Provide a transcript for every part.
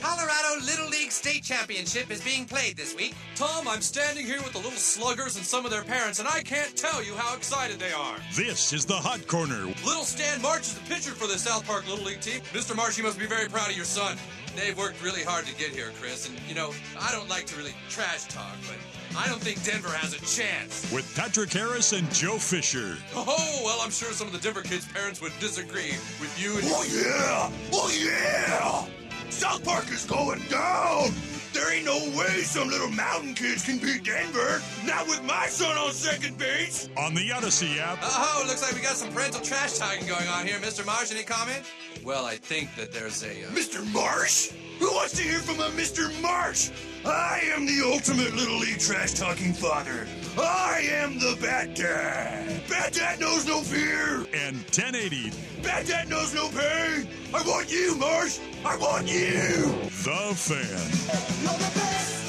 Colorado Little League State Championship is being played this week. Tom, I'm standing here with the little sluggers and some of their parents, and I can't tell you how excited they are. This is the Hot Corner. Little Stan Marsh is the pitcher for the South Park Little League team. Mr. Marsh, you must be very proud of your son. They've worked really hard to get here, Chris, and you know, I don't like to really trash talk, but I don't think Denver has a chance. With Patrick Harris and Joe Fisher. Oh, well, I'm sure some of the Denver kids' parents would disagree with you and Oh yeah! Oh yeah! South Park is going down! There ain't no way some little mountain kids can beat Denver! Not with my son on second base! On the Odyssey app. Oh, looks like we got some parental trash talking going on here. Mr. Marsh, any comment? Well, I think that there's a. Uh... Mr. Marsh? Who wants to hear from a Mr. Marsh? I am the ultimate Little League trash talking father. I am the Bat Dad. Bat Dad knows no fear. And 1080. Bat Dad knows no pain. I want you, Marsh. I want you. The Fan.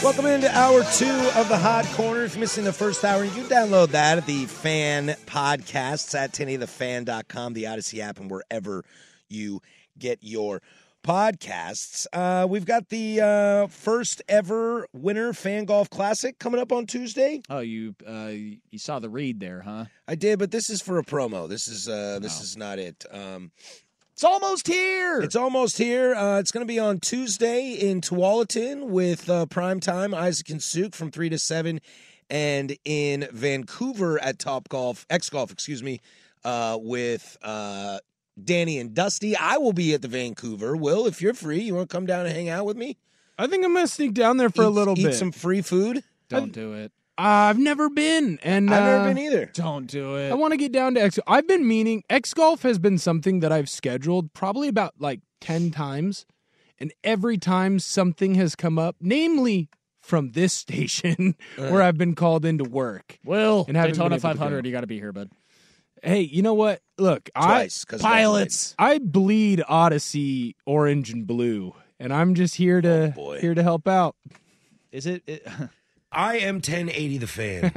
Welcome into hour two of the Hot Corner. If you're missing the first hour, you can download that at the Fan Podcasts at 10thefan.com, the Odyssey app, and wherever you get your podcasts. Uh, we've got the uh, first ever Winter Fan Golf Classic coming up on Tuesday. Oh, you uh, you saw the read there, huh? I did, but this is for a promo. This is uh, this is not it. Um, It's almost here. It's almost here. Uh, it's going to be on Tuesday in Tualatin with uh, primetime Isaac and Suk from 3 to 7. And in Vancouver at Top Golf, X Golf, excuse me, uh, with uh, Danny and Dusty. I will be at the Vancouver. Will, if you're free, you want to come down and hang out with me? I think I'm gonna sneak down there for a little eat bit. Eat some free food. Don't do it. I've never been, and I've never uh, been either. Don't do it. I want to get down to X. I've been meaning X golf has been something that I've scheduled probably about like ten times, and every time something has come up, namely from this station where I've been called into work. Well, And haven't been Daytona able 500. You got to be here, bud. Hey, you know what? Look, Twice, 'cause I of Pilots. I bleed Odyssey orange and blue, and I'm just here to Oh, boy. here to help out. Is it? it I am 1080 the fan. you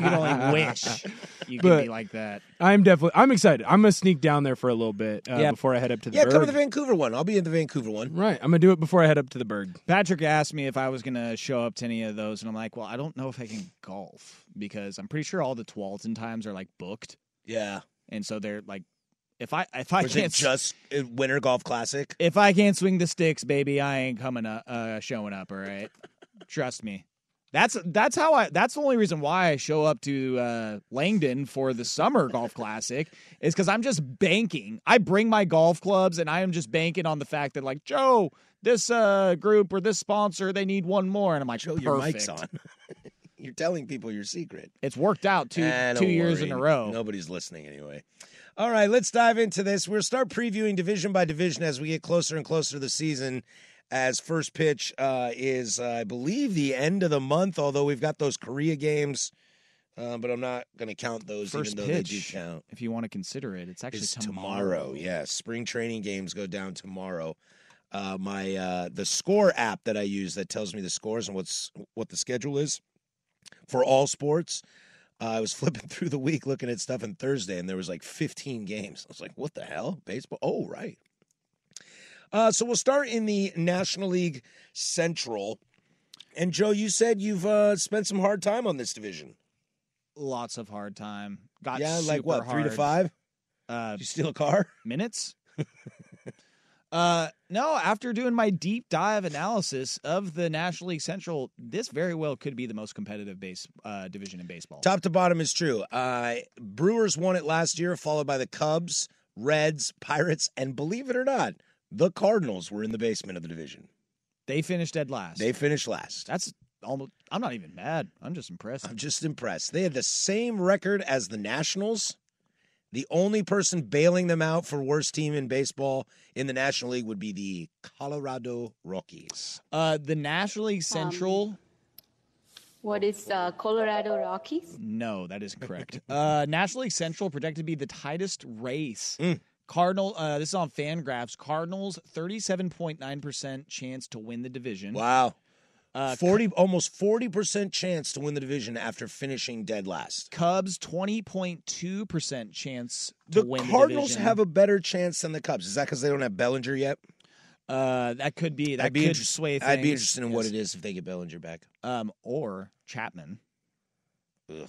can only wish you could But- be like that. I'm definitely I'm excited. I'm gonna sneak down there for a little bit uh, Yeah. before I head up to the yeah, Berg. come to the Vancouver one. I'll be in the Vancouver one. Right, I'm gonna do it before I head up to the Berg. Patrick asked me if I was going to show up to any of those, and I'm like, well, I don't know if I can golf because I'm pretty sure all the Tualatin times are like booked, Yeah. and so they're like, if I if I Or is can't it just uh, Winter Golf Classic? if I can't swing the sticks, baby, I ain't coming up, uh, showing up. All right, trust me. That's that's how I. That's the only reason why I show up to uh, Langdon for the summer golf classic is because I'm just banking. I bring my golf clubs and I am just banking on the fact that like Joe, this uh, group or this sponsor, they need one more, and I'm like, Show your mic's on. You're telling people your secret. It's worked out two Ah, two don't years in a row. Nobody's listening anyway. All right, let's dive into this. We'll start previewing division by division as we get closer and closer to the season. As first pitch uh, is, uh, I believe, the end of the month. Although we've got those Korea games uh, but I'm not going to count those, First even though pitch, they do count. if you want to consider it, it's actually It's tomorrow. tomorrow. Yes, spring training games go down tomorrow. Uh, my uh, the score app that I use that tells me the scores and what's what the schedule is for all sports. Uh, I was flipping through the week looking at stuff on Thursday, and there was like 15 games. I was like, "What the hell? Baseball? Oh, right." Uh, so we'll start in the National League Central. And Joe, you said you've uh, spent some hard time on this division. Lots of hard time. Got yeah, like what, three to five? Uh, Did you steal a car? minutes. uh, no, after doing my deep dive analysis of the National League Central, this very well could be the most competitive base uh, division in baseball. Top to bottom is true. Uh, Brewers won it last year, followed by the Cubs, Reds, Pirates, and believe it or not, the Cardinals were in the basement of the division. They finished dead last. They finished last. That's almost. I'm not even mad. I'm just impressed. I'm just impressed. They had the same record as the Nationals. The only person bailing them out for worst team in baseball in the National League would be the Colorado Rockies. Uh, the National League Central. What is uh, Colorado Rockies? No, that isn't correct. uh, National League Central projected to be the tightest race. Mm. Cardinal. Uh, this is on Fangraphs. Cardinals, thirty-seven point nine percent chance to win the division. Wow. Uh, Forty, almost forty percent chance to win the division after finishing dead last. Cubs, twenty point two percent chance to The win Cardinals the division. have a better chance than the Cubs. Is that because they don't have Bellinger yet? Uh, that could be. That I'd be could sway things. I'd be interested in what it is if they get Bellinger back. Um, or Chapman. Ugh.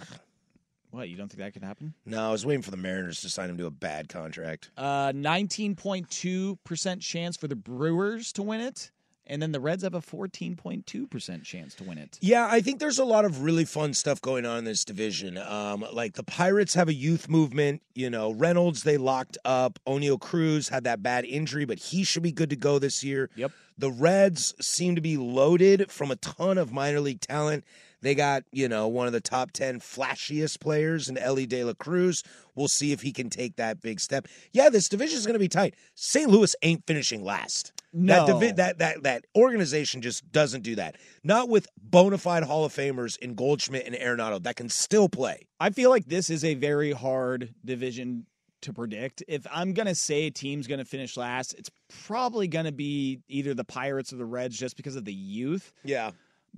What you don't think that could happen? No, I was waiting for the Mariners to sign him to a bad contract. Uh, nineteen point two percent chance for the Brewers to win it, and then the Reds have a fourteen point two percent chance to win it. Yeah, I think there's a lot of really fun stuff going on in this division. Um, like the Pirates have a youth movement. You know, Reynolds they locked up. Oneil Cruz had that bad injury, but he should be good to go this year. Yep. The Reds seem to be loaded from a ton of minor league talent. They got, you know, one of the top 10 flashiest players in Elly De La Cruz. We'll see if he can take that big step. Yeah, this division is going to be tight. St. Louis ain't finishing last. That, divi- that that that organization just doesn't do that. Not with bona fide Hall of Famers in Goldschmidt and Arenado that can still play. I feel like this is a very hard division to predict. If I'm gonna say a team's gonna finish last, it's probably gonna be either the Pirates or the Reds, just because of the youth. Yeah.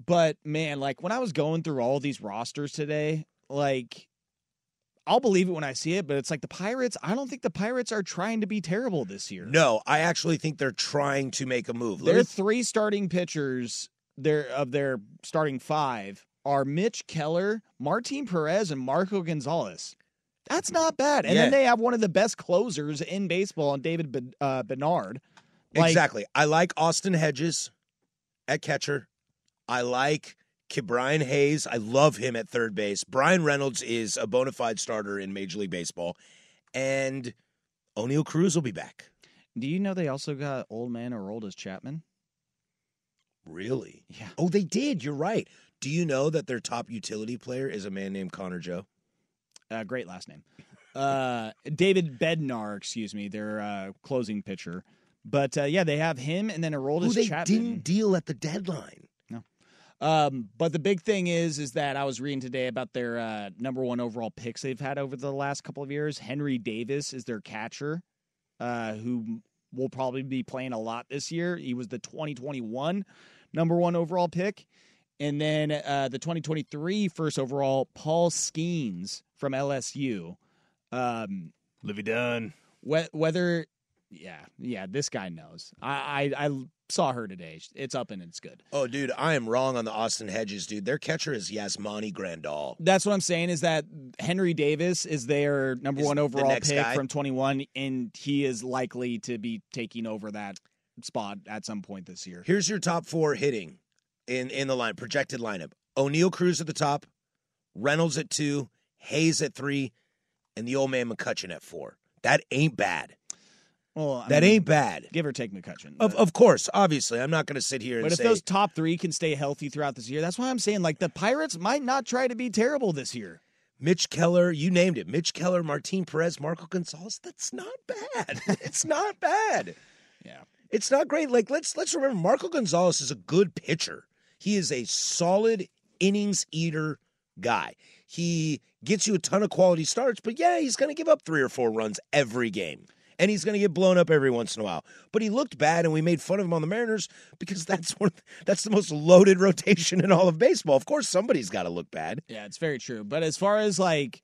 But man, like when I was going through all these rosters today, like I'll believe it when I see it, but it's like the Pirates. I don't think the Pirates are trying to be terrible this year. No, I actually think they're trying to make a move. Their three starting pitchers, their of their starting five are Mitch Keller, Martin Perez, and Marco Gonzalez. That's not bad. And Yeah. then they have one of the best closers in baseball, and David Ben- uh, Bernard. Like, exactly. I like Austin Hedges at catcher. I like Brian Hayes. I love him at third base. Bryan Reynolds is a bona fide starter in Major League Baseball. And Oneil Cruz will be back. Do you know they also got old man or Aroldis Chapman? Really? Yeah. Oh, they did. You're right. Do you know that their top utility player is a man named Connor Joe? Uh, great last name. Uh, David Bednar, excuse me, their uh, closing pitcher. But uh, yeah, they have him and then Who they Chapman. didn't deal at the deadline. Um, but the big thing is, is that I was reading today about their uh, number one overall picks they've had over the last couple of years. Henry Davis is their catcher, uh, who will probably be playing a lot this year. He was the 2021 number one overall pick. And then uh, the 2023 first overall, Paul Skenes from LSU. Um, Livvy Dunne. whe- whether, yeah, yeah, this guy knows. I, I, I saw her today. It's up and it's good. Oh, dude, I am wrong on the Austin Hedges, dude. Their catcher is Yasmani Grandal. That's what I'm saying is that Henry Davis is their number Is one the overall next pick guy? from 21, and he is likely to be taking over that spot at some point this year. Here's your top four hitting in, in the line, projected lineup. Oneil Cruz at the top, Reynolds at two, Hayes at three, and the old man McCutchen at four. That ain't bad. Well, I that mean, ain't bad. Give or take McCutchen. Of, of course, obviously. I'm not going to sit here and but if say those top three can stay healthy throughout this year, that's why I'm saying like the Pirates might not try to be terrible this year. Mitch Keller, you named it. Mitch Keller, Martin Perez, Marco Gonzalez. That's not bad. it's not bad. Yeah. It's not great. Like let's let's remember Marco Gonzalez is a good pitcher. He is a solid innings eater guy. He gets you a ton of quality starts, but yeah, he's going to give up three or four runs every game. And he's going to get blown up every once in a while. But he looked bad, and we made fun of him on the Mariners because that's one. Of, that's the most loaded rotation in all of baseball. Of course, somebody's got to look bad. Yeah, it's very true. But as far as like,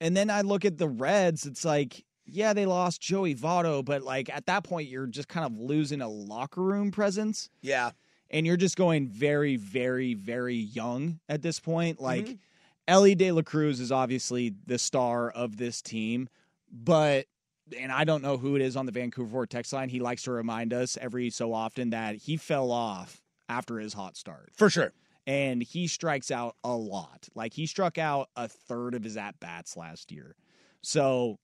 and then I look at the Reds, it's like, yeah, they lost Joey Votto, but like at that point, you're just kind of losing a locker room presence. Yeah. And you're just going very, very, very young at this point. Like, Mhm. Elly De La Cruz is obviously the star of this team, but and I don't know who it is on the Vancouver Vortex line. He likes to remind us every so often that he fell off after his hot start. For sure. And he strikes out a lot. Like he struck out a third of his at bats last year. So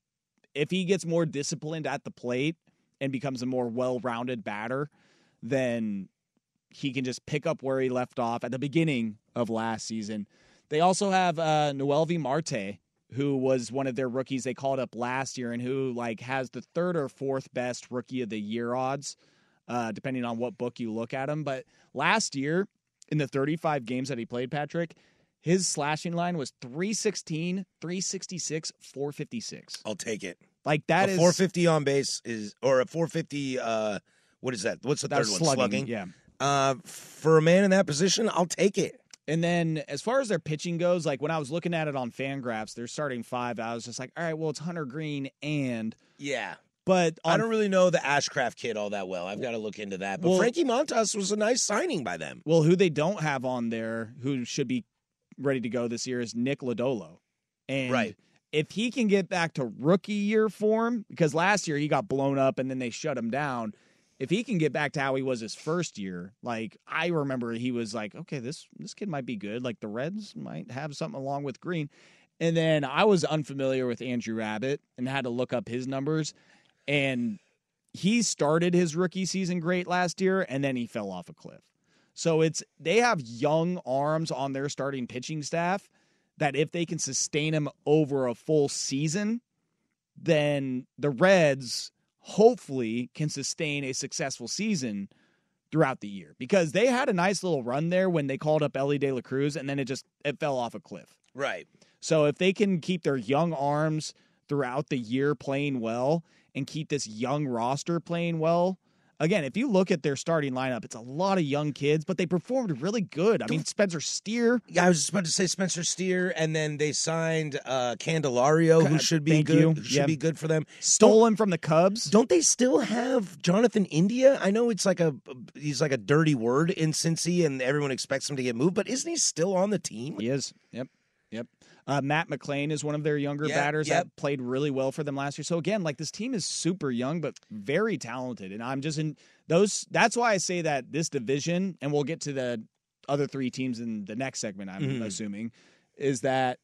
if he gets more disciplined at the plate and becomes a more well rounded batter, then he can just pick up where he left off at the beginning of last season. They also have uh, V. Marte, who was one of their rookies they called up last year and who like has the third or fourth best rookie of the year odds, uh, depending on what book you look at him. But last year, in the 35 games that he played, Patrick, his slashing line was 316, 366, 456. I'll take it. Like that a is 450 on base is or a 450 uh what is that? What's the third one? slugging, Slugging. yeah. Uh for a man in that position, I'll take it. And then as far as their pitching goes, like when I was looking at it on Fangraphs, they're starting five. I was just like, all right, well, it's Hunter Greene and Yeah. but I don't really know the Ashcraft kid all that well. I've got to look into that. But Well- Frankie Montas was a nice signing by them. well, who they don't have on there, who should be ready to go this year, is Nick Lodolo. And Right. if he can get back to rookie year form, because last year he got blown up and then they shut him down. If he can get back to how he was his first year, like I remember he was like, okay, this this kid might be good. Like the Reds might have something along with Greene. And then I was unfamiliar with Andrew Abbott and had to look up his numbers. And he started his rookie season great last year and then he fell off a cliff. So it's they have young arms on their starting pitching staff that if they can sustain him over a full season, then the Reds hopefully can sustain a successful season throughout the year because they had a nice little run there when they called up Elly De La Cruz and then it just it fell off a cliff. Right. So if they can keep their young arms throughout the year playing well and keep this young roster playing well, again, if you look at their starting lineup, it's a lot of young kids, but they performed really good. I mean, Spencer Steer, Yeah, I was just about to say Spencer Steer, and then they signed uh Candelario, who should be thank good. should Yeah. be good for them. stolen from the Cubs. Don't they still have Jonathan India? I know it's like a he's like a dirty word in Cincy, and everyone expects him to get moved, but isn't he still on the team? He is. Yep. Yep. Uh, Matt McLain is one of their younger Yep, batters yep. that played really well for them last year. So again, like this team is super young but very talented, and I'm just in those. That's why I say that this division, and we'll get to the other three teams in the next segment. I'm Mhm. assuming is that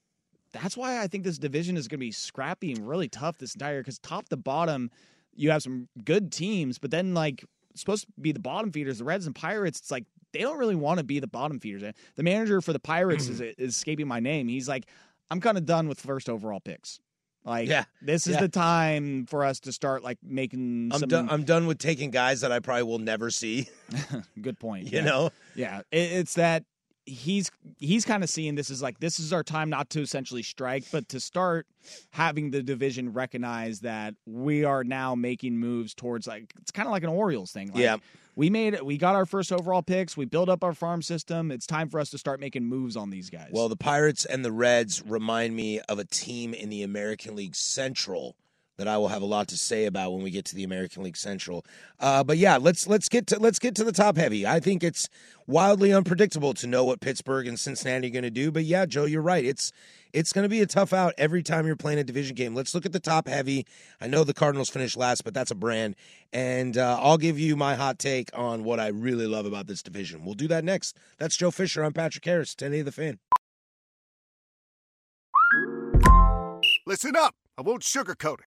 that's why I think this division is going to be scrappy and really tough this entire because top to bottom, you have some good teams, but then like supposed to be the bottom feeders, the Reds and Pirates. It's like they don't really want to be the bottom feeders. The manager for the Pirates is, is escaping my name. He's like, I'm kind of done with first overall picks. Like, Yeah, this is yeah. the time for us to start like making. I'm some, done. I'm done with taking guys that I probably will never see. Good point. You yeah. know, Yeah, it, it's that he's he's kind of seeing this as like this is our time not to essentially strike, but to start having the division recognize that we are now making moves towards like it's kind of like an Orioles thing. Like, Yeah. we made it we got our first overall picks. We built up our farm system. It's time for us to start making moves on these guys. Well, the Pirates and the Reds remind me of a team in the American League Central that I will have a lot to say about when we get to the American League Central. Uh, but yeah, let's let's get to let's get to the top heavy. I think it's wildly unpredictable to know what Pittsburgh and Cincinnati are going to do. But yeah, Joe, you're right. It's it's going to be a tough out every time you're playing a division game. Let's look at the top heavy. I know the Cardinals finished last, but that's a brand. And uh, I'll give you my hot take on what I really love about this division. We'll do that next. That's Joe Fisher. I'm Patrick Harris, 10A the fan. Listen up. I won't sugarcoat it.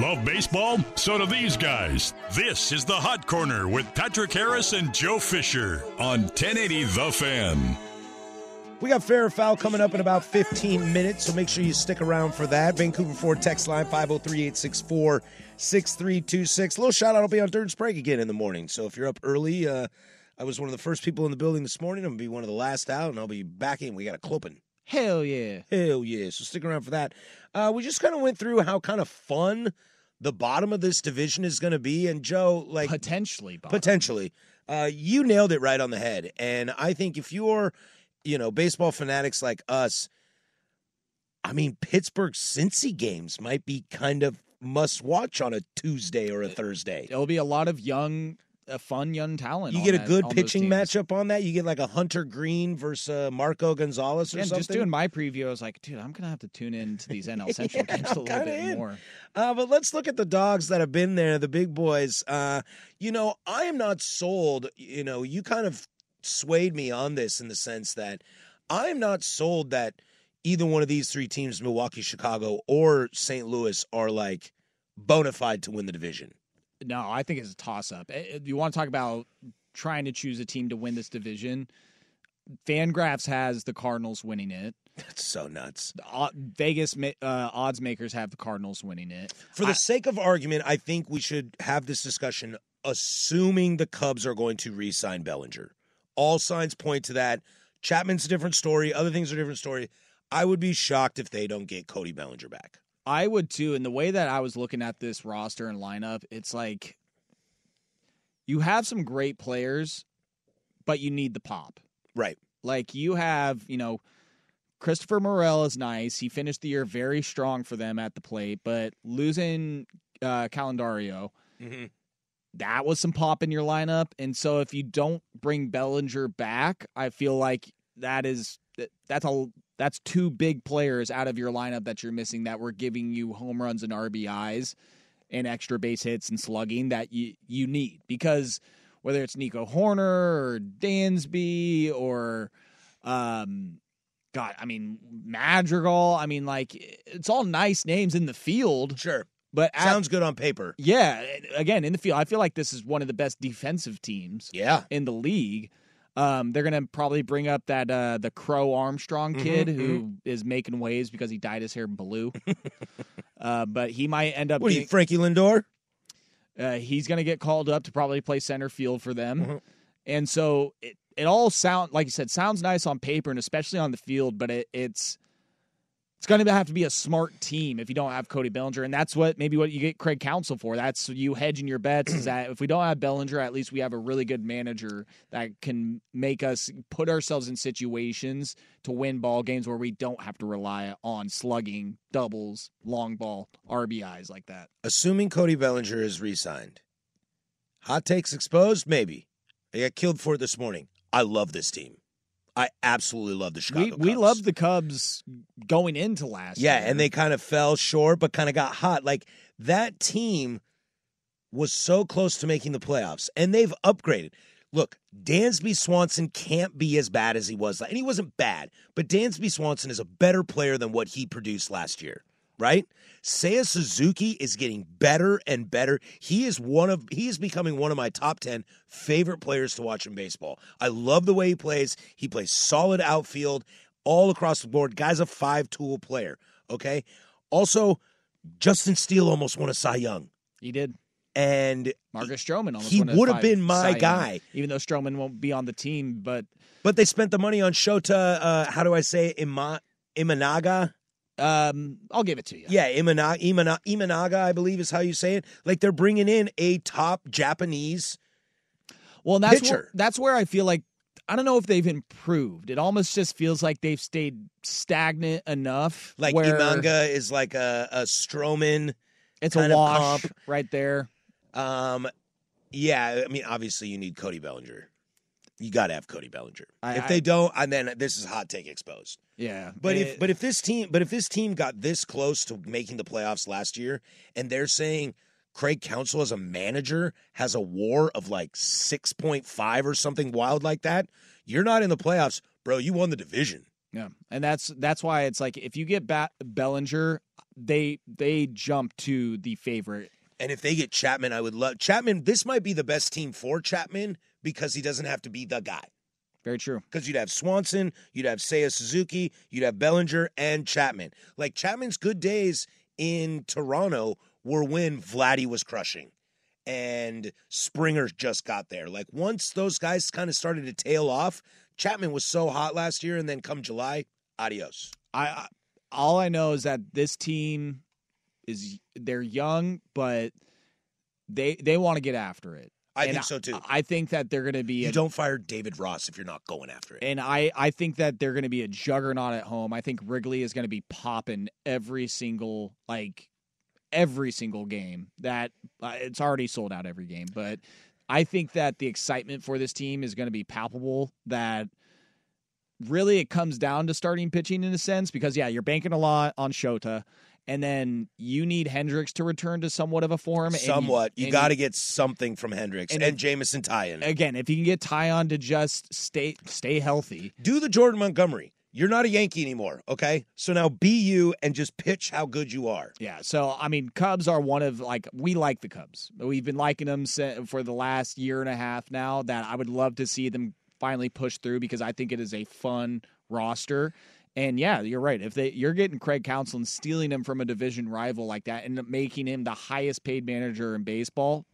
Love baseball? So do these guys. This is the Hot Corner with Patrick Harris and Joe Fisher on 1080 The Fan. We got fair or foul coming up in about 15 minutes, so make sure you stick around for that. Vancouver Ford text line 503 864 6326. Little shout out, I'll be on Dirt Sprague again in the morning. So if you're up early, uh, I was one of the first people in the building this morning. I'm going to be one of the last out, and I'll be back in. We got a clopin. Hell yeah. Hell yeah. So stick around for that. Uh, we just kind of went through how kind of fun the bottom of this division is going to be. And Joe, like. Potentially. Bottom. Potentially. Uh, you nailed it right on the head. And I think if you're, you know, baseball fanatics like us, I mean, Pittsburgh Cincy games might be kind of must watch on a Tuesday or a Thursday. There'll be a lot of young, uh, fun young talent. You get a that- good pitching matchup on that. You get like a Hunter Greene versus uh, Marco Gonzalez or And something. just doing my preview, I was like, dude, I'm gonna have to tune in to these NL Central Yeah, games a little bit in. more. Uh, but let's look at the dogs that have been there, the big boys. Uh, you know, I am not sold. You know, you kind of swayed me on this in the sense that I am not sold that either one of these three teams, Milwaukee, Chicago, or St. Louis, are like bona fide to win the division. No, I think it's a toss up. You want to talk about trying to choose a team to win this division? Fangraphs has the Cardinals winning it. That's so nuts. Vegas uh, odds makers have the Cardinals winning it. For the I- sake of argument, I think we should have this discussion assuming the Cubs are going to re sign Bellinger. All signs point to that. Chapman's a different story, other things are a different story. I would be shocked if they don't get Cody Bellinger back. I would too. And the way that I was looking at this roster and lineup, it's like you have some great players, but you need the pop. Right. Like you have, you know, Christopher Morel is nice. He finished the year very strong for them at the plate, but losing uh, Candelario, Mm-hmm. that was some pop in your lineup. And so if you don't bring Bellinger back, I feel like that is that's a that's two big players out of your lineup that you're missing that were giving you home runs and RBIs and extra base hits and slugging that you you need because whether it's Nico Hoerner or Dansby or um God, I mean Madrigal, I mean like it's all nice names in the field. Sure. But at- Sounds good on paper. yeah, again in the field, I feel like this is one of the best defensive teams. Yeah. in the league. Um, they're gonna probably bring up that uh, the Crow Armstrong kid Mhm, who is making waves because he dyed his hair blue. uh, but he might end up. What are you, being- Frankie Lindor? uh, he's gonna get called up to probably play center field for them, Mhm. and so it it all sound like you said sounds nice on paper and especially on the field, but it, it's it's going to have to be a smart team if you don't have Cody Bellinger, and that's what maybe what you get Craig Counsell for. That's you hedging your bets is that if we don't have Bellinger, at least we have a really good manager that can make us put ourselves in situations to win ball games where we don't have to rely on slugging, doubles, long ball, RBIs like that. Assuming Cody Bellinger is re signed. Hot takes exposed? Maybe. I got killed for it this morning. I love this team. I absolutely love the Chicago we we Cubs. loved the Cubs going into last year. Yeah, year. and they kind of fell short, but kind of got hot. Like that team was so close to making the playoffs, and they've upgraded. look, Dansby Swanson can't be as bad as he was, and he wasn't bad, but Dansby Swanson is a better player than what he produced last year, right? Seiya Suzuki is getting better and better. He is one of he is becoming one of my top 10 favorite players to watch in baseball. I love the way he plays. He plays solid outfield all across the board. Guy's a five-tool player, okay? Also, Justin Steele almost won a Cy Young. He did. And Marcus Stroman almost he would have been my Cy Young, guy. even though Stroman won't be on the team. But But they spent the money on Shota. Uh, how do I say it? Ima, Imanaga? Um, I'll give it to you. Yeah, Imanaga, Imana, Imanaga, I believe is how you say it. Like they're bringing in a top Japanese. Well, that's pitcher. where, that's where I feel like I don't know if they've improved. It almost just feels like they've stayed stagnant enough. Like where Imanga is like a, a Stroman. it's a wash right there. Um, yeah, I mean, obviously you need Cody Bellinger. You got to have Cody Bellinger. I- if I- they don't, and then this is hot take exposed. Yeah, But It- if but if this team but if this team got this close to making the playoffs last year, and they're saying Craig Counsell as a manager has a WAR of like six point five or something wild like that, you're not in the playoffs, bro. You won the division. Yeah, and that's that's why it's like if you get Bat- Bellinger, they they jump to the favorite. And if they get Chapman, I would love Chapman. This might be the best team for Chapman because he doesn't have to be the guy. Very true. Because you'd have Swanson, you'd have Seiya Suzuki, you'd have Bellinger and Chapman. Like Chapman's good days in Toronto were when Vladdy was crushing and Springer just got there. Like once those guys kind of started to tail off, Chapman was so hot last year, and then come July, adios. I, I all I know is that this team is they're young, but they they want to get after it. I And think so too. I think that they're going to be You a- don't fire David Ross if you're not going after it. And I, I think that they're going to be a juggernaut at home. I think Wrigley is going to be popping every single like every single game. That uh, it's already sold out every game, but I think that the excitement for this team is going to be palpable. That really it comes down to starting pitching in a sense because yeah, you're banking a lot on Shota. And then you need Hendricks to return to somewhat of a form. and you- Somewhat. You, got to get something from Hendricks and and, Jameson Taillon. again if you can get Tyon to just stay stay healthy. Do the Jordan Montgomery. You're not a Yankee anymore, okay? So now be you and just pitch how good you are. Yeah, so I mean, Cubs are one of like we like the Cubs. We've been liking them for the last year and a half now. That I would love to see them finally push through because I think it is a fun roster. And yeah, you're right. If they you're getting Craig Counsell and stealing him from a division rival like that and making him the highest paid manager in baseball,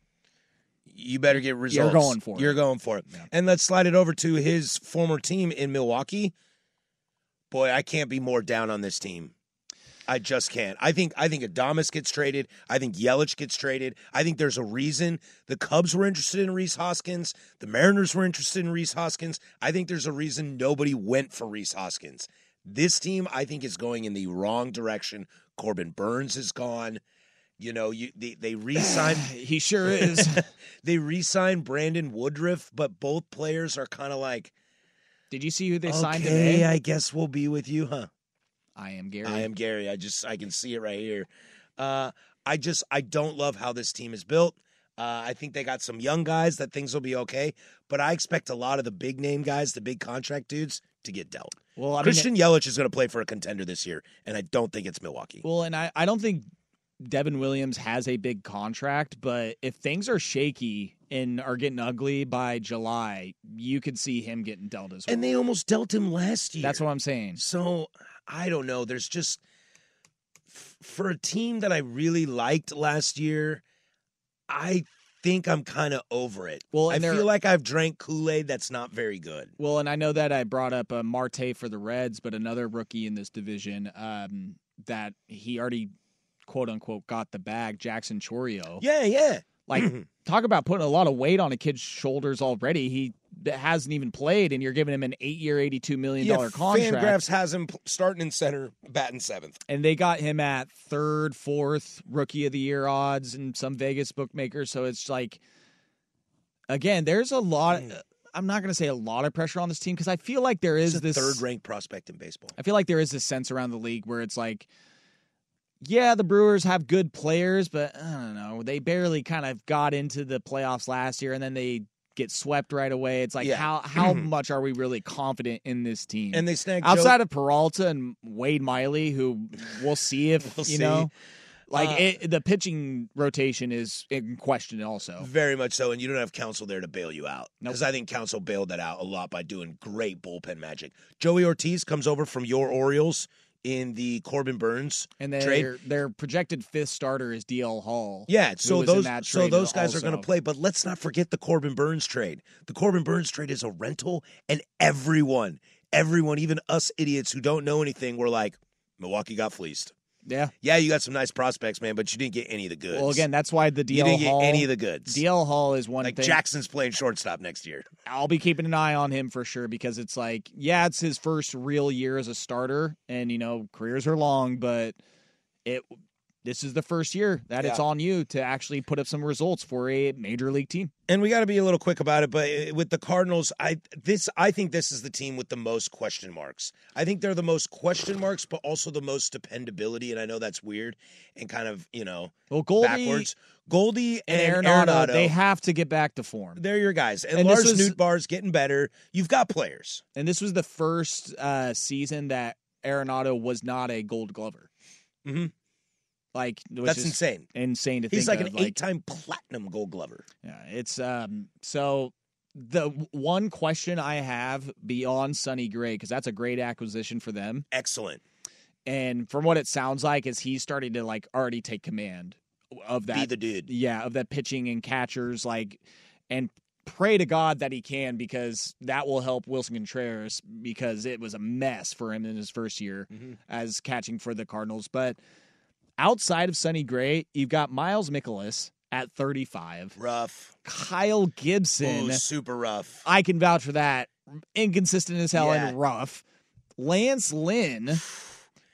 You better get results. You're going for it. You're going for it. And let's slide it over to his former team in Milwaukee. Boy, I can't be more down on this team. I just can't. I think I think Adames gets traded. I think Yelich gets traded. I think there's a reason the Cubs were interested in Rhys Hoskins. The Mariners were interested in Rhys Hoskins. I think there's a reason nobody went for Rhys Hoskins. This team, I think, is going in the wrong direction. Corbin Burnes is gone. You know, you they, they re-signed he sure is. they re-signed Brandon Woodruff, but both players are kind of like Did you see who they okay, signed today? I guess we'll be with you, huh? I am Gary. I am Gary. I just I can see it right here. Uh, I just I don't love how this team is built. Uh, I think they got some young guys that things will be okay, but I expect a lot of the big name guys, the big contract dudes, to get dealt. Well, I mean, Christian Yelich is going to play for a contender this year, and I don't think it's Milwaukee. Well, and I, I don't think Devin Williams has a big contract, but if things are shaky and are getting ugly by July, you could see him getting dealt as well. And they almost dealt him last year. That's what I'm saying. So I don't know. There's just for a team that I really liked last year, I think I'm kind of over it. Well, I feel like I've drank Kool Aid that's not very good. Well, and I know that I brought up uh, Marte for the Reds, but another rookie in this division um, that he already quote unquote got the bag, Jackson Chourio. Yeah, yeah. Like, mm-hmm. talk about putting a lot of weight on a kid's shoulders already. He hasn't even played, and you're giving him an eight-year, eighty-two million Yeah, dollar contract. Fangraphs has him starting in center, batting seventh. and they got him at third, fourth rookie of the year odds and some Vegas bookmakers. So it's like, again, there's a lot. Mm. Uh, I'm not going to say a lot of pressure on this team because I feel like there is this third ranked prospect in baseball. I feel like there is this sense around the league where it's like, yeah, the Brewers have good players, but I don't know. They barely kind of got into the playoffs last year, and then they get swept right away. It's like Yeah. how how much are we really confident in this team? And they snagged outside Joe- of Peralta and Wade Miley, who we'll see if We'll you see. know. Like Uh, it, the pitching rotation is in question also. Very much so, and you don't have Counsell there to bail you out. Nope. Because I think Counsell bailed that out a lot by doing great bullpen magic. Joey Ortiz comes over from your Orioles in the Corbin Burnes And trade. their their projected fifth starter is DL Hall. Yeah, so those so those guys are going to play, but let's not forget the Corbin Burnes trade. The Corbin Burnes trade is a rental, and everyone, everyone, even us idiots who don't know anything, were like, Milwaukee got fleeced. Yeah. Yeah, you got some nice prospects, man, but you didn't get any of the goods. Well, again, that's why the DL you didn't Hall get any of the goods. DL Hall is one like thing. Jackson's playing shortstop next year. I'll be keeping an eye on him for sure because it's like, yeah, it's his first real year as a starter, and you know, careers are long, but it this is the first year that it's on you to actually put up some results for a major league team. And we got to be a little quick about it, but uh, with the Cardinals, I this I think this is the team with the most question marks. I think they're the most question marks, but also the most dependability. And I know that's weird and kind of you know Well, Goldie backwards. Goldie and, and, Arenado, Arenado, they have to get back to form. they're your guys. And, And Lars was- Nootbaar's getting better. You've got players. And this was the first uh, season that Arenado was not a Gold Glover. Mm-hmm. Like That's insane. Insane to think. He's think like of, an eight-time platinum Gold Glover. Yeah, it's um so the one question I have beyond Sonny Gray because that's a great acquisition for them, Excellent. and from what it sounds like, is he's starting to like already take command of that. Be the dude. yeah, of that pitching and catchers, like, and pray to God that he can because that will help Willson Contreras because it was a mess for him in his first year Mm-hmm. as catching for the Cardinals. But outside of Sonny Gray, you've got Miles Mikolas at 35. Rough. Kyle Gibson. Ooh, super rough. I can vouch for that. Inconsistent as hell Yeah. and rough. Lance Lynn,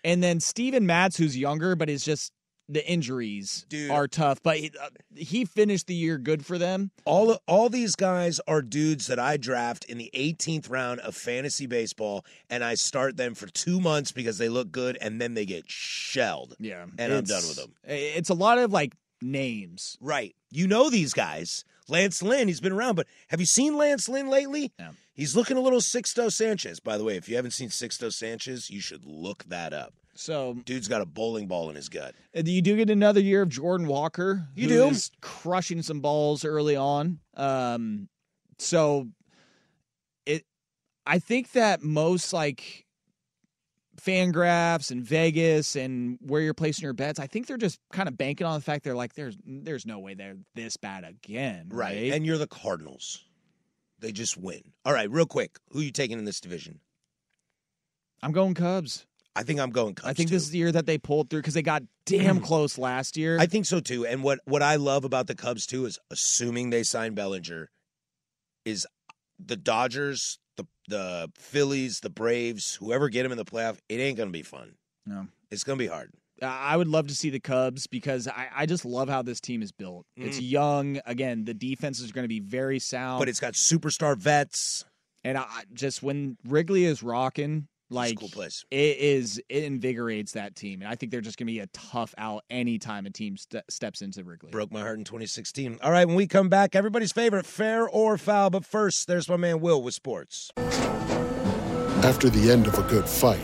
and then Steven Matz, who's younger, but is just the injuries Dude. are tough. But he, uh, he finished the year good for them. All all these guys are dudes that I draft in the 18th round of fantasy baseball, and I start them for two months because they look good, and then they get shelled. Yeah, and I'm done with them. It's a lot of like names. Right. You know these guys. Lance Lynn, he's been around, but have you seen Lance Lynn lately? Yeah. He's looking a little Sixto Sanchez. By the way, if you haven't seen Sixto Sanchez, you should look that up. So Dude's got a bowling ball in his gut. uh, you do get another year of Jordan Walker. You do. is crushing some balls early on. Um, so it, I think that most like Fangraphs and Vegas and where you're placing your bets, I think they're just kind of banking on the fact they're like, there's there's no way they're this bad again, right? And you're the Cardinals. They just win. All right, real quick. Who you taking in this division? I'm going Cubs. I think I'm going Cubs. I think too. this is the year that they pulled through because they got damn close last year. I think so too. And what what I love about the Cubs too is assuming they sign Bellinger, is the Dodgers, the the Phillies, the Braves, whoever get him in the playoff, it ain't gonna be fun. no. It's gonna be hard. I would love to see the Cubs because I, I just love how this team is built. It's mm. young. Again, the defense is going to be very sound. But it's got superstar vets. and I just when Wrigley is rocking, like cool place. it is, it invigorates that team, and I think they're just going to be a tough out anytime a team ste steps into Wrigley. Broke my heart in 2016. All right, when we come back, everybody's favorite, fair or foul. But first, there's my man Will with sports. After the end of a good fight,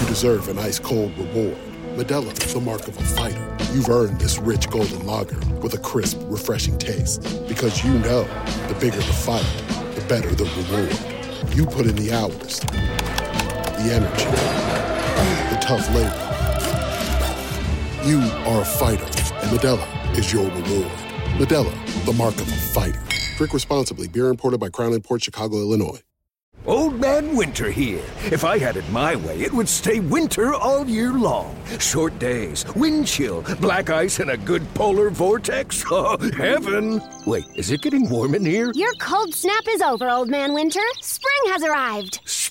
you deserve an ice cold reward. Modelo is the mark of a fighter. You've earned this rich golden lager with a crisp, refreshing taste. Because you know the bigger the fight, the better the reward. You put in the hours, the energy, the tough labor. You are a fighter, and Modelo is your reward. Modelo, the mark of a fighter. Drink responsibly. Beer imported by Crown Port Chicago, Illinois. Old Man Winter here. If I had it my way, it would stay winter all year long. Short days, wind chill, black ice, and a good polar vortex. Oh, heaven! Wait, is it getting warm in here? Your cold snap is over, Old Man Winter. Spring has arrived.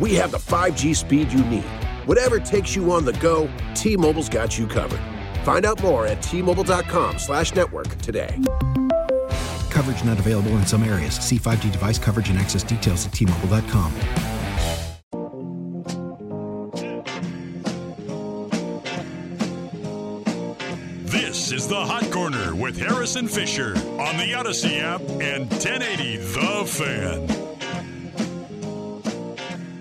we have the 5G speed you need. Whatever takes you on the go, T-Mobile's got you covered. Find out more at T-Mobile.com slash network today. Coverage not available in some areas. See 5G device coverage and access details at T-Mobile.com. This is the Hot Corner with Harris and Fisher on the Odyssey app and 1080 The Fan.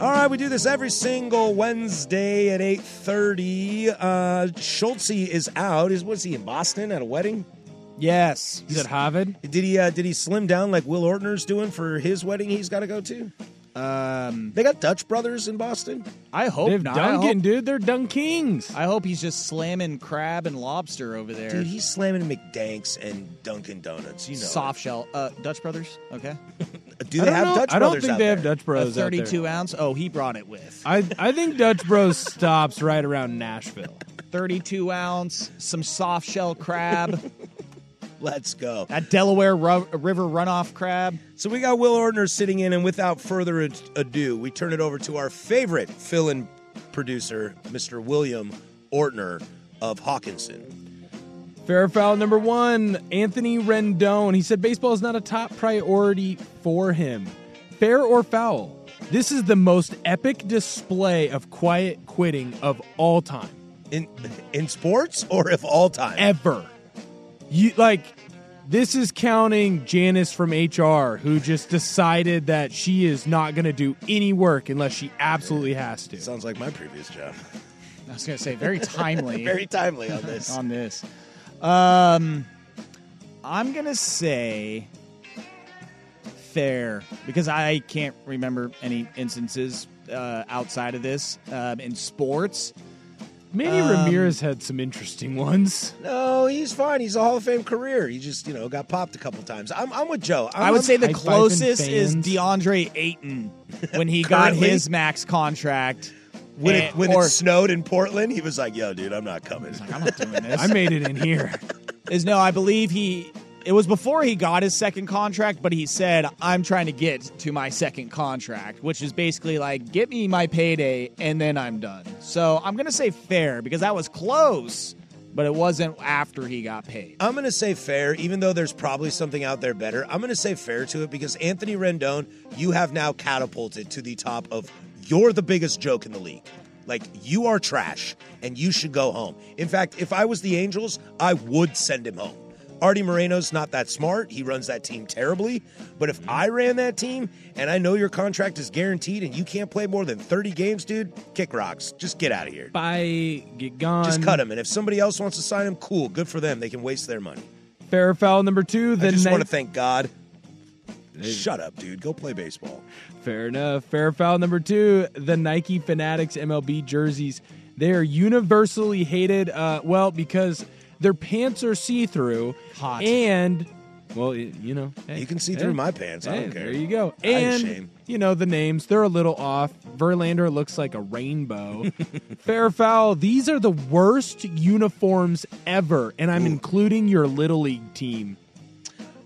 All right, we do this every single Wednesday at 8.30. Uh, Schultze is out. Is Was he in Boston at a wedding? Yes. He's at Harvard. Did he uh, Did he slim down like Will Ortner's doing for his wedding he's got to go to? Um, They got Dutch brothers in Boston? I hope They've not. I Dunkin', hope, dude. They're Dunk Kings. I hope he's just slamming crab and lobster over there. Dude, he's slamming McDanks and Dunkin' Donuts. You know, soft shell. Uh, Dutch Brothers. Okay. Do I they don't have know. Dutch I don't brothers think out they there? have Dutch A Bros. out there. 32 ounce. Oh, he brought it with. I I think Dutch Bros stops right around Nashville. 32 ounce, some soft shell crab, Let's go. that Delaware ru- River runoff crab. So we got Will Ortner sitting in, and without further ad- ado, we turn it over to our favorite fill-in producer, Mr. William Ortner of Hawkinson. Fair foul number one, Anthony Rendon. He said baseball is not a top priority for him. Fair or foul? This is the most epic display of quiet quitting of all time. In in sports or of all time? Ever. You like this is counting Janice from HR who just decided that she is not going to do any work unless she absolutely has to. Sounds like my previous job. I was going to say very timely. Very timely on this. on this. Um, I'm gonna say fair because I can't remember any instances uh, outside of this um, in sports. Manny Um, Ramirez had some interesting ones. No, he's fine. He's a Hall of Fame career. He just, you know, got popped a couple times. I'm, I'm with Joe. I'm, I would I'm- say the closest is. DeAndre Ayton when he got his max contract. When it when or- it snowed in Portland, he was like, "Yo, dude, I'm not coming." I'm not doing this. I made it in here. is no, I believe he. It was before he got his second contract, but he said, "I'm trying to get to my second contract," which is basically like, "Get me my payday, and then I'm done." So I'm gonna say fair because that was close, but it wasn't after he got paid. I'm going to say fair, even though there's probably something out there better. I'm going to say fair to it because Anthony Rendon, you have now catapulted to the top of you're the biggest joke in the league. Like, you are trash and you should go home. In fact, if I was the Angels, I would send him home. Arte Moreno's not that smart. He runs that team terribly. But if I ran that team and I know your contract is guaranteed and you can't play more than 30 games, dude, kick rocks. Just get out of here. Bye. Get gone. Just cut him. And if somebody else wants to sign him, cool. Good for them. They can waste their money. Fair foul number two. The I just want to thank God. Shut up, dude. Go play baseball. Fair enough. Fair foul number two. The Nike Fanatics MLB jerseys. They are universally hated. Uh, well, because their pants are see through. Hot. And, well, you know. hey, You can see hey, through my pants. I don't care. There you go. And, you know, the names, they're a little off. Verlander looks like a rainbow. Fair foul. These are the worst uniforms ever. And I'm including your Little League team.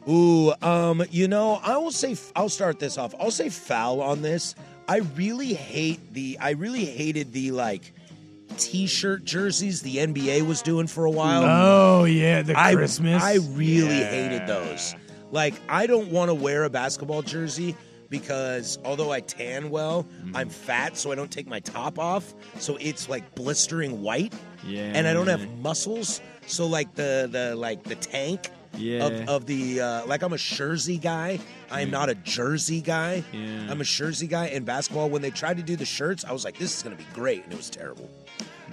Ooh, um, you know, I will say I'll start this off. I'll say foul on this. I really hate the I really hated the like t-shirt jerseys the NBA was doing for a while. Oh, yeah, the I, Christmas. I really hated those. Like I don't want to wear a basketball jersey because although I tan well, Mm-hmm. I'm fat so I don't take my top off. So it's like blistering white. Yeah. And I don't have muscles. So like the the like the tank Yeah. of, of the uh, like I'm a Jersey guy. I am not a Jersey guy. Yeah. I'm a Jersey guy in basketball. When they tried to do the shirts, I was like, this is gonna be great, and it was terrible.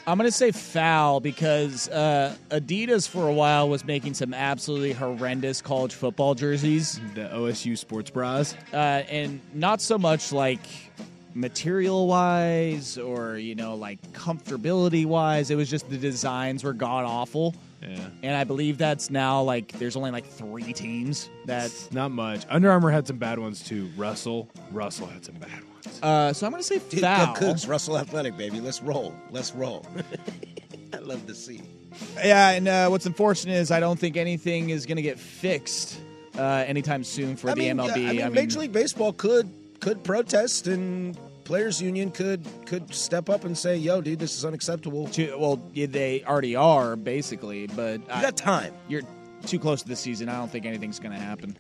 I'm going to say foul because uh, Adidas for a while was making some absolutely horrendous college football jerseys. The OSU sports bras. Uh, and not so much like material wise or, you know, like comfortability wise. It was just the designs were god awful. Yeah. And I believe that's now like there's only like three teams that. Not much. Under Armour had some bad ones too. Russell. Russell had some bad ones. Uh, so I'm going to say Dude, foul. go Cougs, Russell Athletic, baby. Let's roll. Let's roll. I love to see. Yeah, and uh, what's unfortunate is I don't think anything is going to get fixed uh, anytime soon for I the mean, MLB. yeah, I mean, Major League Baseball could could protest, and players' union could could step up and say, "Yo, dude, this is unacceptable." To, well, yeah, they already are basically, but you got time. You're too close to the season. I don't think anything's going to happen.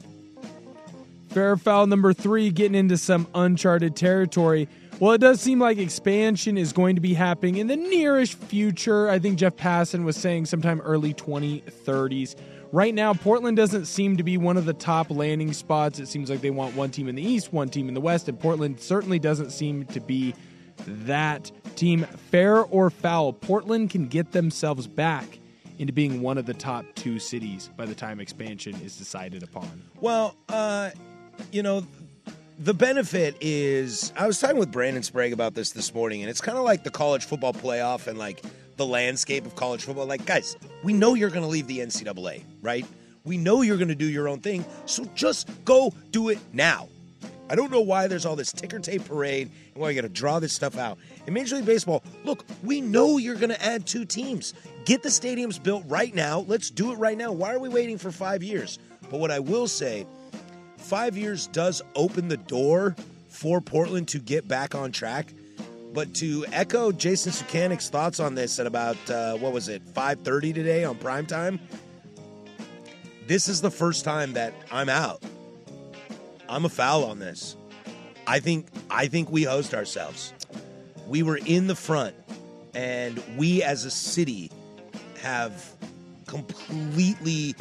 Fair foul number three, getting into some uncharted territory. Well, it does seem like expansion is going to be happening in the nearest future. I think Jeff Passan was saying sometime early 2030s. Right now, Portland doesn't seem to be one of the top landing spots. It seems like they want one team in the East, one team in the West, and Portland certainly doesn't seem to be that team. Fair or foul, Portland can get themselves back into being one of the top two cities by the time expansion is decided upon. Well, uh, you know, the benefit is I was talking with Brandon Sprague about this this morning, and it's kind of like the college football playoff and like the landscape of college football. Like, guys, we know you're going to leave the NCAA, right? We know you're going to do your own thing, so just go do it now. I don't know why there's all this ticker tape parade and why you got to draw this stuff out. In Major League Baseball, look, we know you're going to add two teams. Get the stadiums built right now. Let's do it right now. Why are we waiting for five years? But what I will say, five years does open the door for Portland to get back on track. But to echo Jason Sukanik's thoughts on this at about uh, what was it, 5:30 today on prime time. This is the first time that I'm out. I'm a foul on this. I think I think we host ourselves. We were in the front, and we as a city have completely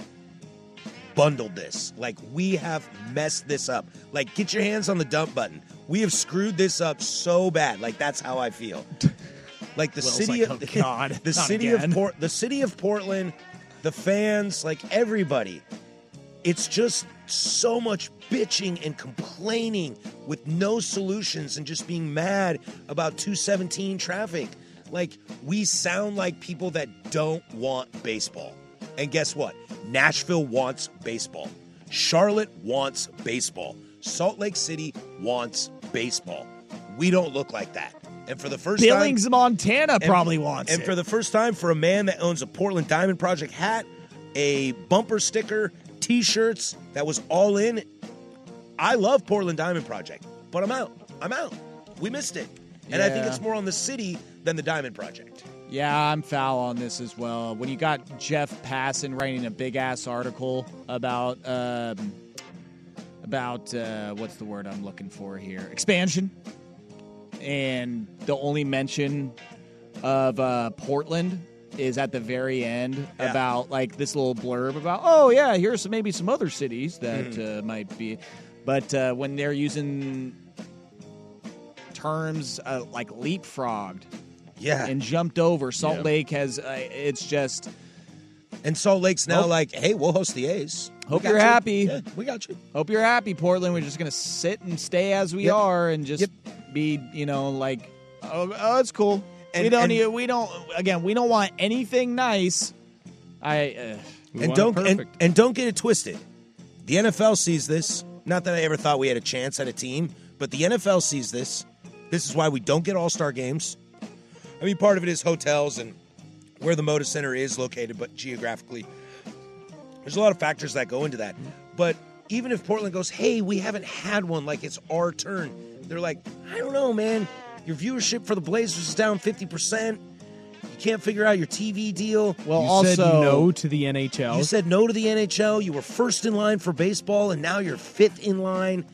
bundled this. Like we have messed this up. Like get your hands on the dump button. We have screwed this up so bad. Like that's how I feel. Like the Will's city like, of "Oh, God, the city again." of Port the city of Portland, the fans, like everybody. It's just so much bitching and complaining with no solutions and just being mad about 217 traffic. Like we sound like people that don't want baseball. And guess what? Nashville wants baseball. Charlotte wants baseball. Salt Lake City wants baseball. We don't look like that. And for the first Billings, time, Montana and- probably wants And it. for the first time, for a man that owns a Portland Diamond Project hat, a bumper sticker, T-shirts, that was all in. I love Portland Diamond Project, but I'm out. I'm out. We missed it, and I think it's more on the city than the Diamond Project. Yeah, I'm foul on this as well. When you got Jeff Passan writing a big ass article about um, about uh, what's the word I'm looking for here? Expansion, and the only mention of uh, Portland is at the very end about like this little blurb about oh yeah here's some, maybe some other cities that Mm. uh, might be but uh, when they're using terms uh, like leapfrogged Yeah. and jumped over salt Yeah. lake has uh, it's just And Salt Lake's now Hope- like, hey, we'll host the A's. We hope got you're you. happy Yeah, we got you. hope you're happy portland we're just gonna sit and stay as we Yep. are and just be you know like oh, oh it's cool we And- don't and- need, we don't again we don't want anything nice i uh, and don't and, and don't get it twisted. The NFL sees this. Not that I ever thought we had a chance at a team, but the NFL sees this. This is why we don't get All Star games. I mean, part of it is hotels and where the Moda Center is located, but geographically, there's a lot of factors that go into that. But even if Portland goes, "Hey, we haven't had one, like it's our turn," they're like, "I don't know, man. Your viewership for the Blazers is down fifty percent. You can't figure out your TV deal." well you said no to the NHL. You said no to the NHL. You were first in line for baseball, and now you're fifth in line.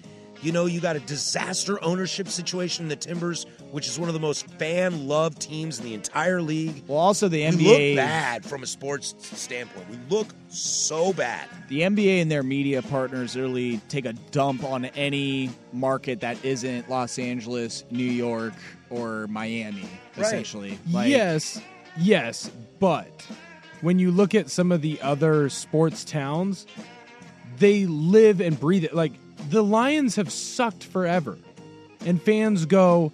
You know, you got a disaster ownership situation in the Timbers, which is one of the most fan loved teams in the entire league. Well, also the We NBA look bad from a sports standpoint. We look so bad. The NBA and their media partners really take a dump on any market that isn't Los Angeles, New York, or Miami, Right. essentially. Like, yes, yes, but when you look at some of the other sports towns, they live and breathe it. Like the Lions have sucked forever, and fans go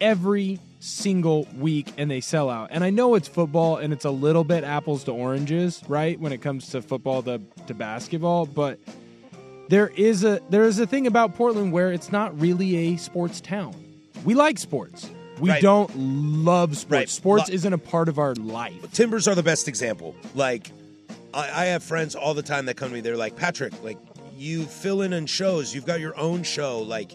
every single week and they sell out. And I know it's football and it's a little bit apples to oranges, right? When it comes to football to, to basketball, but there is a there is a thing about Portland where it's not really a sports town. We like sports. We Right. don't love sports. Right. Sports Lo- isn't a part of our life. Timbers are the best example. Like, I, I have friends all the time that come to me. They're like, Patrick, like, you fill in in shows. You've got your own show. Like,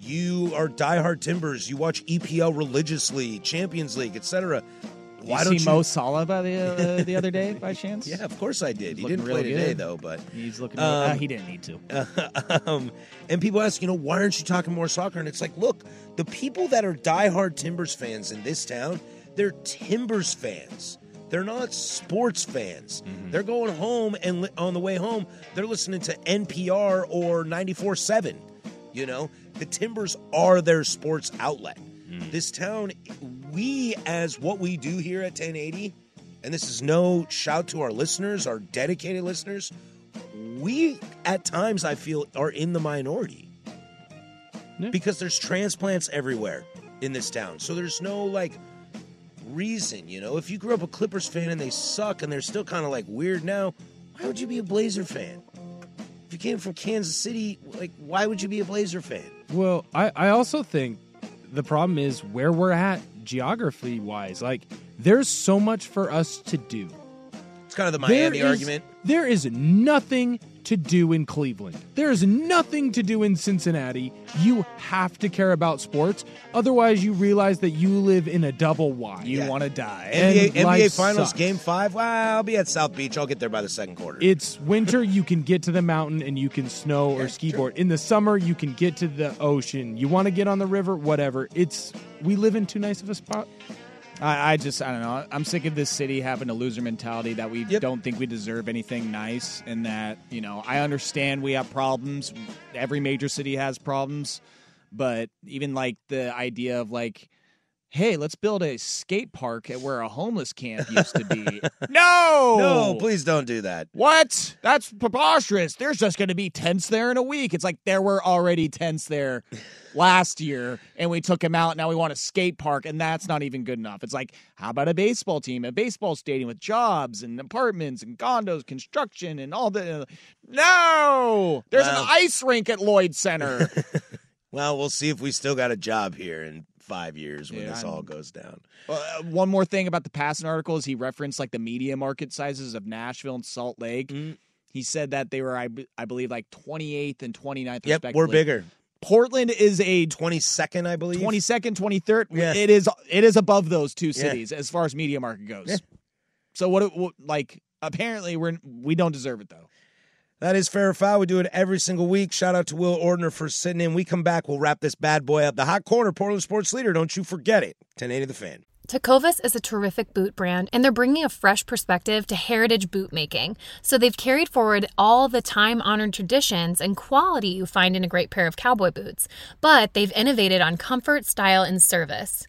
you are diehard Timbers. You watch EPL religiously, Champions League, etc. Why you don't see you? Mo Salah by the uh, the other day by chance? yeah, of course I did. He didn't play really today good. though, but He's looking. Um, uh, he didn't need to. um, and people ask, you know, why aren't you talking more soccer? And it's like, look, the people that are diehard Timbers fans in this town, they're Timbers fans. They're not sports fans. Mm-hmm. They're going home and li- on the way home, they're listening to NPR or 94.7. You know, the Timbers are their sports outlet. Mm. This town, we, as what we do here at 1080, and this is no shout to our listeners, our dedicated listeners, we at times I feel are in the minority because there's transplants everywhere in this town. So there's no like reason, you know. If you grew up a Clippers fan and they suck and they're still kind of like weird now, why would you be a Blazer fan? If you came from Kansas City, like why would you be a Blazer fan? Well, I, I also think the problem is where we're at geography wise. Like, there's so much for us to do. It's kind of the Miami is- argument. There is nothing to do in Cleveland. There is nothing to do in Cincinnati. You have to care about sports. Otherwise, you realize that you live in a double Y. You want to die. NBA, NBA Finals sucks. Game Five. Well, I'll be at South Beach. I'll get there by the second quarter. It's winter, you can get to the mountain and you can snow or ski board. In the summer, you can get to the ocean. You want to get on the river, whatever. It's we live in too nice of a spot. I, I just I don't know. I'm sick of this city having a loser mentality that we don't think we deserve anything nice, and that you know I understand we have problems. Every major city has problems, but even like the idea of like, hey, let's build a skate park at where a homeless camp used to be. no, no, please don't do that. What? That's preposterous. There's just going to be tents there in a week. It's like there were already tents there last year and we took them out. Now we want a skate park and that's not even good enough. It's like, how about a baseball team, a baseball stadium with jobs and apartments and condos, construction and all the. No! There's Well- an ice rink at Lloyd Center. Well, we'll see if we still got a job here in five years when Yeah, this I'm- all goes down. Uh, one more thing about the Passan article is he referenced like the media market sizes of Nashville and Salt Lake. Mm. He said that they were, I, I believe, like 28th and 29th. Yep, respectively. we're bigger. Portland is a 22nd, I believe. 22nd, 23rd. Yeah. It is it is above those two Yeah. cities as far as media market goes. Yeah. So what, what like apparently we're we don't deserve it though. That is fair or foul. We do it every single week. Shout out to Will Ortner for sitting in. We come back. We'll wrap this bad boy up. The hot corner, Portland sports leader. Don't you forget it. 1080 the fan. Tecovas is a terrific boot brand, and they're bringing a fresh perspective to heritage boot making. So they've carried forward all the time honored traditions and quality you find in a great pair of cowboy boots, but they've innovated on comfort, style, and service.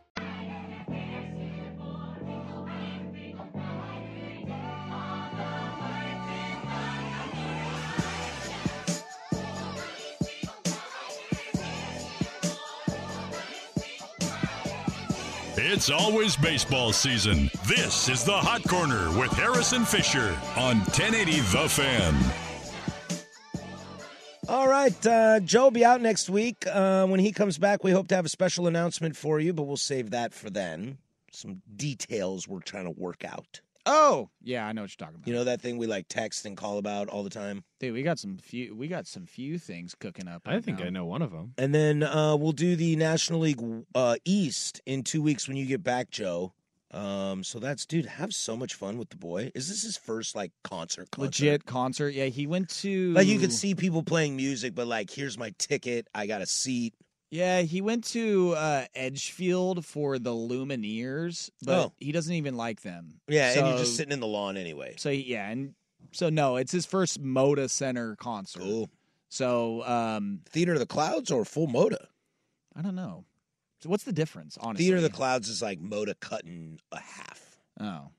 It's always baseball season. This is the Hot Corner with Harris and Fisher on 1080 The Fan. All right, uh, Joe will be out next week. Uh, when he comes back, we hope to have a special announcement for you, but we'll save that for then. Some details we're trying to work out. Oh, yeah, I know what you're talking about. You know that thing we like text and call about all the time? Dude, we got some few we got some few things cooking up. I think I know one of them. And then uh, we'll do the National League uh, East in two weeks when you get back, Joe. Um, so that's dude, have so much fun with the boy. Is this his first like concert? concert? Legit concert. Yeah, he went to Like you could see people playing music, but like, here's my ticket. I got a seat. Yeah, he went to uh, Edgefield for the Lumineers, but Oh. he doesn't even like them. Yeah, and you're just sitting in the lawn anyway. So yeah, and so no, it's his first Moda Center concert. Cool. So um, Theater of the Clouds or full Moda? I don't know. So what's the difference? Honestly, Theater of the Clouds is like Moda cutting a half. Oh,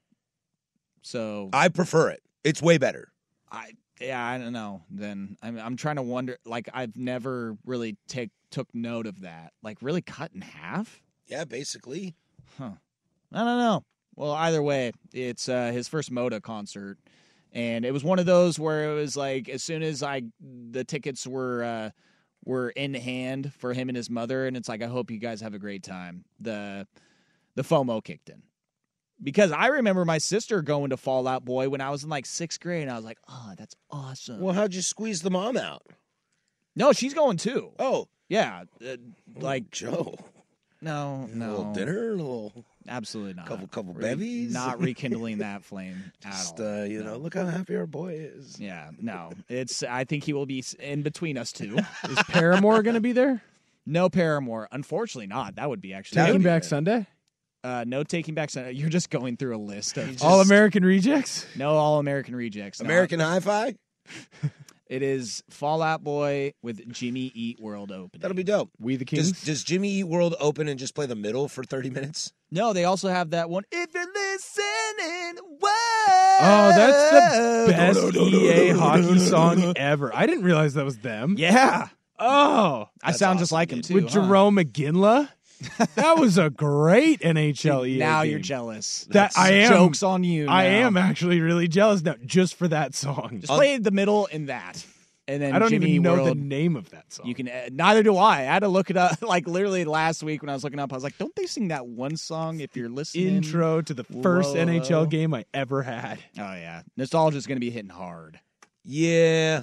so I prefer it. It's way better. I yeah, I don't know. Then I'm I'm trying to wonder. Like I've never really take took note of that. Like really cut in half. Yeah, basically. Huh. I don't know. Well, either way, it's uh, his first Moda concert, and it was one of those where it was like as soon as I the tickets were uh, were in hand for him and his mother, and it's like I hope you guys have a great time. The the FOMO kicked in because I remember my sister going to Fallout Boy when I was in like sixth grade, and I was like, oh, that's awesome. Well, how'd you squeeze the mom out? No, she's going too. Oh, yeah, uh, like Joe. No, A no. little dinner, a little Absolutely not. couple couple Re- bevies. Not rekindling that flame at Just all. uh, you know, look how happy our boy is. Yeah, no. It's. I think he will be in between us two. Is Paramore going to be there? No Paramore. Unfortunately, not. That would be actually. Taking Back Sunday? Uh, no taking back Sunday. You're just going through a list of All American Rejects? no All American rejects. No. American Hi-Fi. It is Fallout Boy with Jimmy Eat World open. That'll be dope. We the Does, Kings? does Jimmy Eat World open and just play the middle for thirty minutes? No, they also have that one. If you're listening, oh, whoa. Oh, that's the best EA hockey song ever. I didn't realize that was them. Yeah. Oh, I sound just like him too. with huh? Jarome Iginla. That was a great NHL EA Now you're jealous. That That's- I am. Jokes on you. I now. am actually really jealous now, just for that song. Just play the middle in that, and then I don't Jimmy even know World, the name of that song. You can. Uh, neither do I. I had to look it up. Like literally last week when I was looking up, I was like, "Don't they sing that one song?" If you're listening, Intro to the first Whoa. NHL game I ever had. Oh yeah, nostalgia's gonna be hitting hard. Yeah,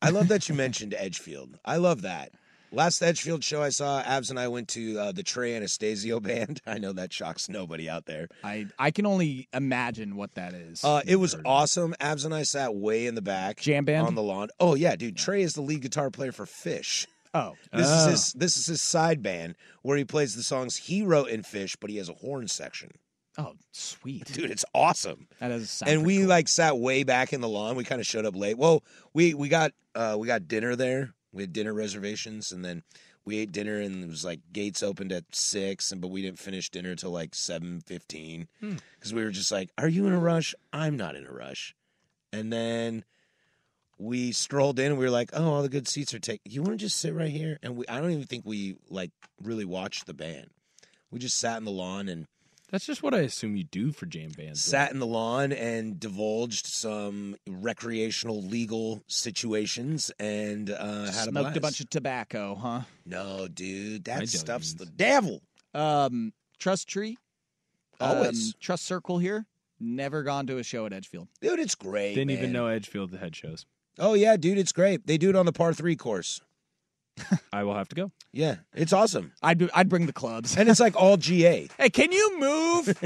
I love that you mentioned Edgefield. I love that. Last Edgefield show I saw, Abs and I went to uh, the Trey Anastasio band. I know that shocks nobody out there. I I can only imagine what that is. Uh, it was awesome. Abs and I sat way in the back, Jam band? on the lawn. Oh yeah, dude. Trey is the lead guitar player for Phish. oh, This Oh. is his. This is his side band where he plays the songs he wrote in Phish, but he has a horn section. oh, sweet, Dude, it's awesome. That is. and we like sat way back in the lawn. We kind of showed up late. Well, we we got uh we got dinner there. We had dinner reservations, and then we ate dinner, and it was like gates opened at six, and but we didn't finish dinner till like seven fifteen hmm. because we were just like, "Are you in a rush? I'm not in a rush." And then we strolled in and we were like, "Oh, all the good seats are taken. You want to just sit right here?" And we, I don't even think we like really watched the band. We just sat in the lawn and That's just what I assume you do for jam bands. sat in the lawn and divulged some recreational legal situations and uh, had a Smoked a bunch of tobacco, huh? No, dude, that stuff's the devil. Um, Trust Tree. Always. Um, Trust Circle here. Never gone to a show at Edgefield. Dude, it's great. Didn't even know Edgefield had shows. Oh yeah, dude, it's great. They do it on the par three course. I will have to go. Yeah, it's awesome. I'd I'd bring the clubs. And it's like all GA. Hey, can you move?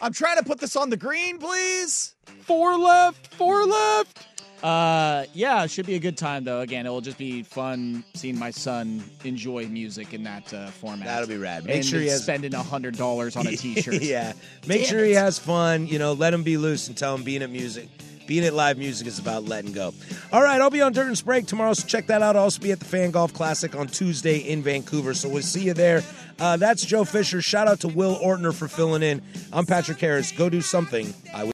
I'm trying to put this on the green, please. Four left, four left. Uh, yeah, it should be a good time though. Again, it will just be fun seeing my son enjoy music in that uh, format. That'll be rad. Make and sure he has- spending a hundred dollars on a T-shirt. yeah. Make Damn sure he has fun. You know, let him be loose and tell him being at music. Being at live music is about letting go. All right, I'll be on and Sprague tomorrow, so check that out. I'll also be at the Fan Golf Classic on Tuesday in Vancouver, so we'll see you there. Uh, that's Joe Fisher. Shout out to Will Ortner for filling in. I'm Patrick Harris. Go do something. I.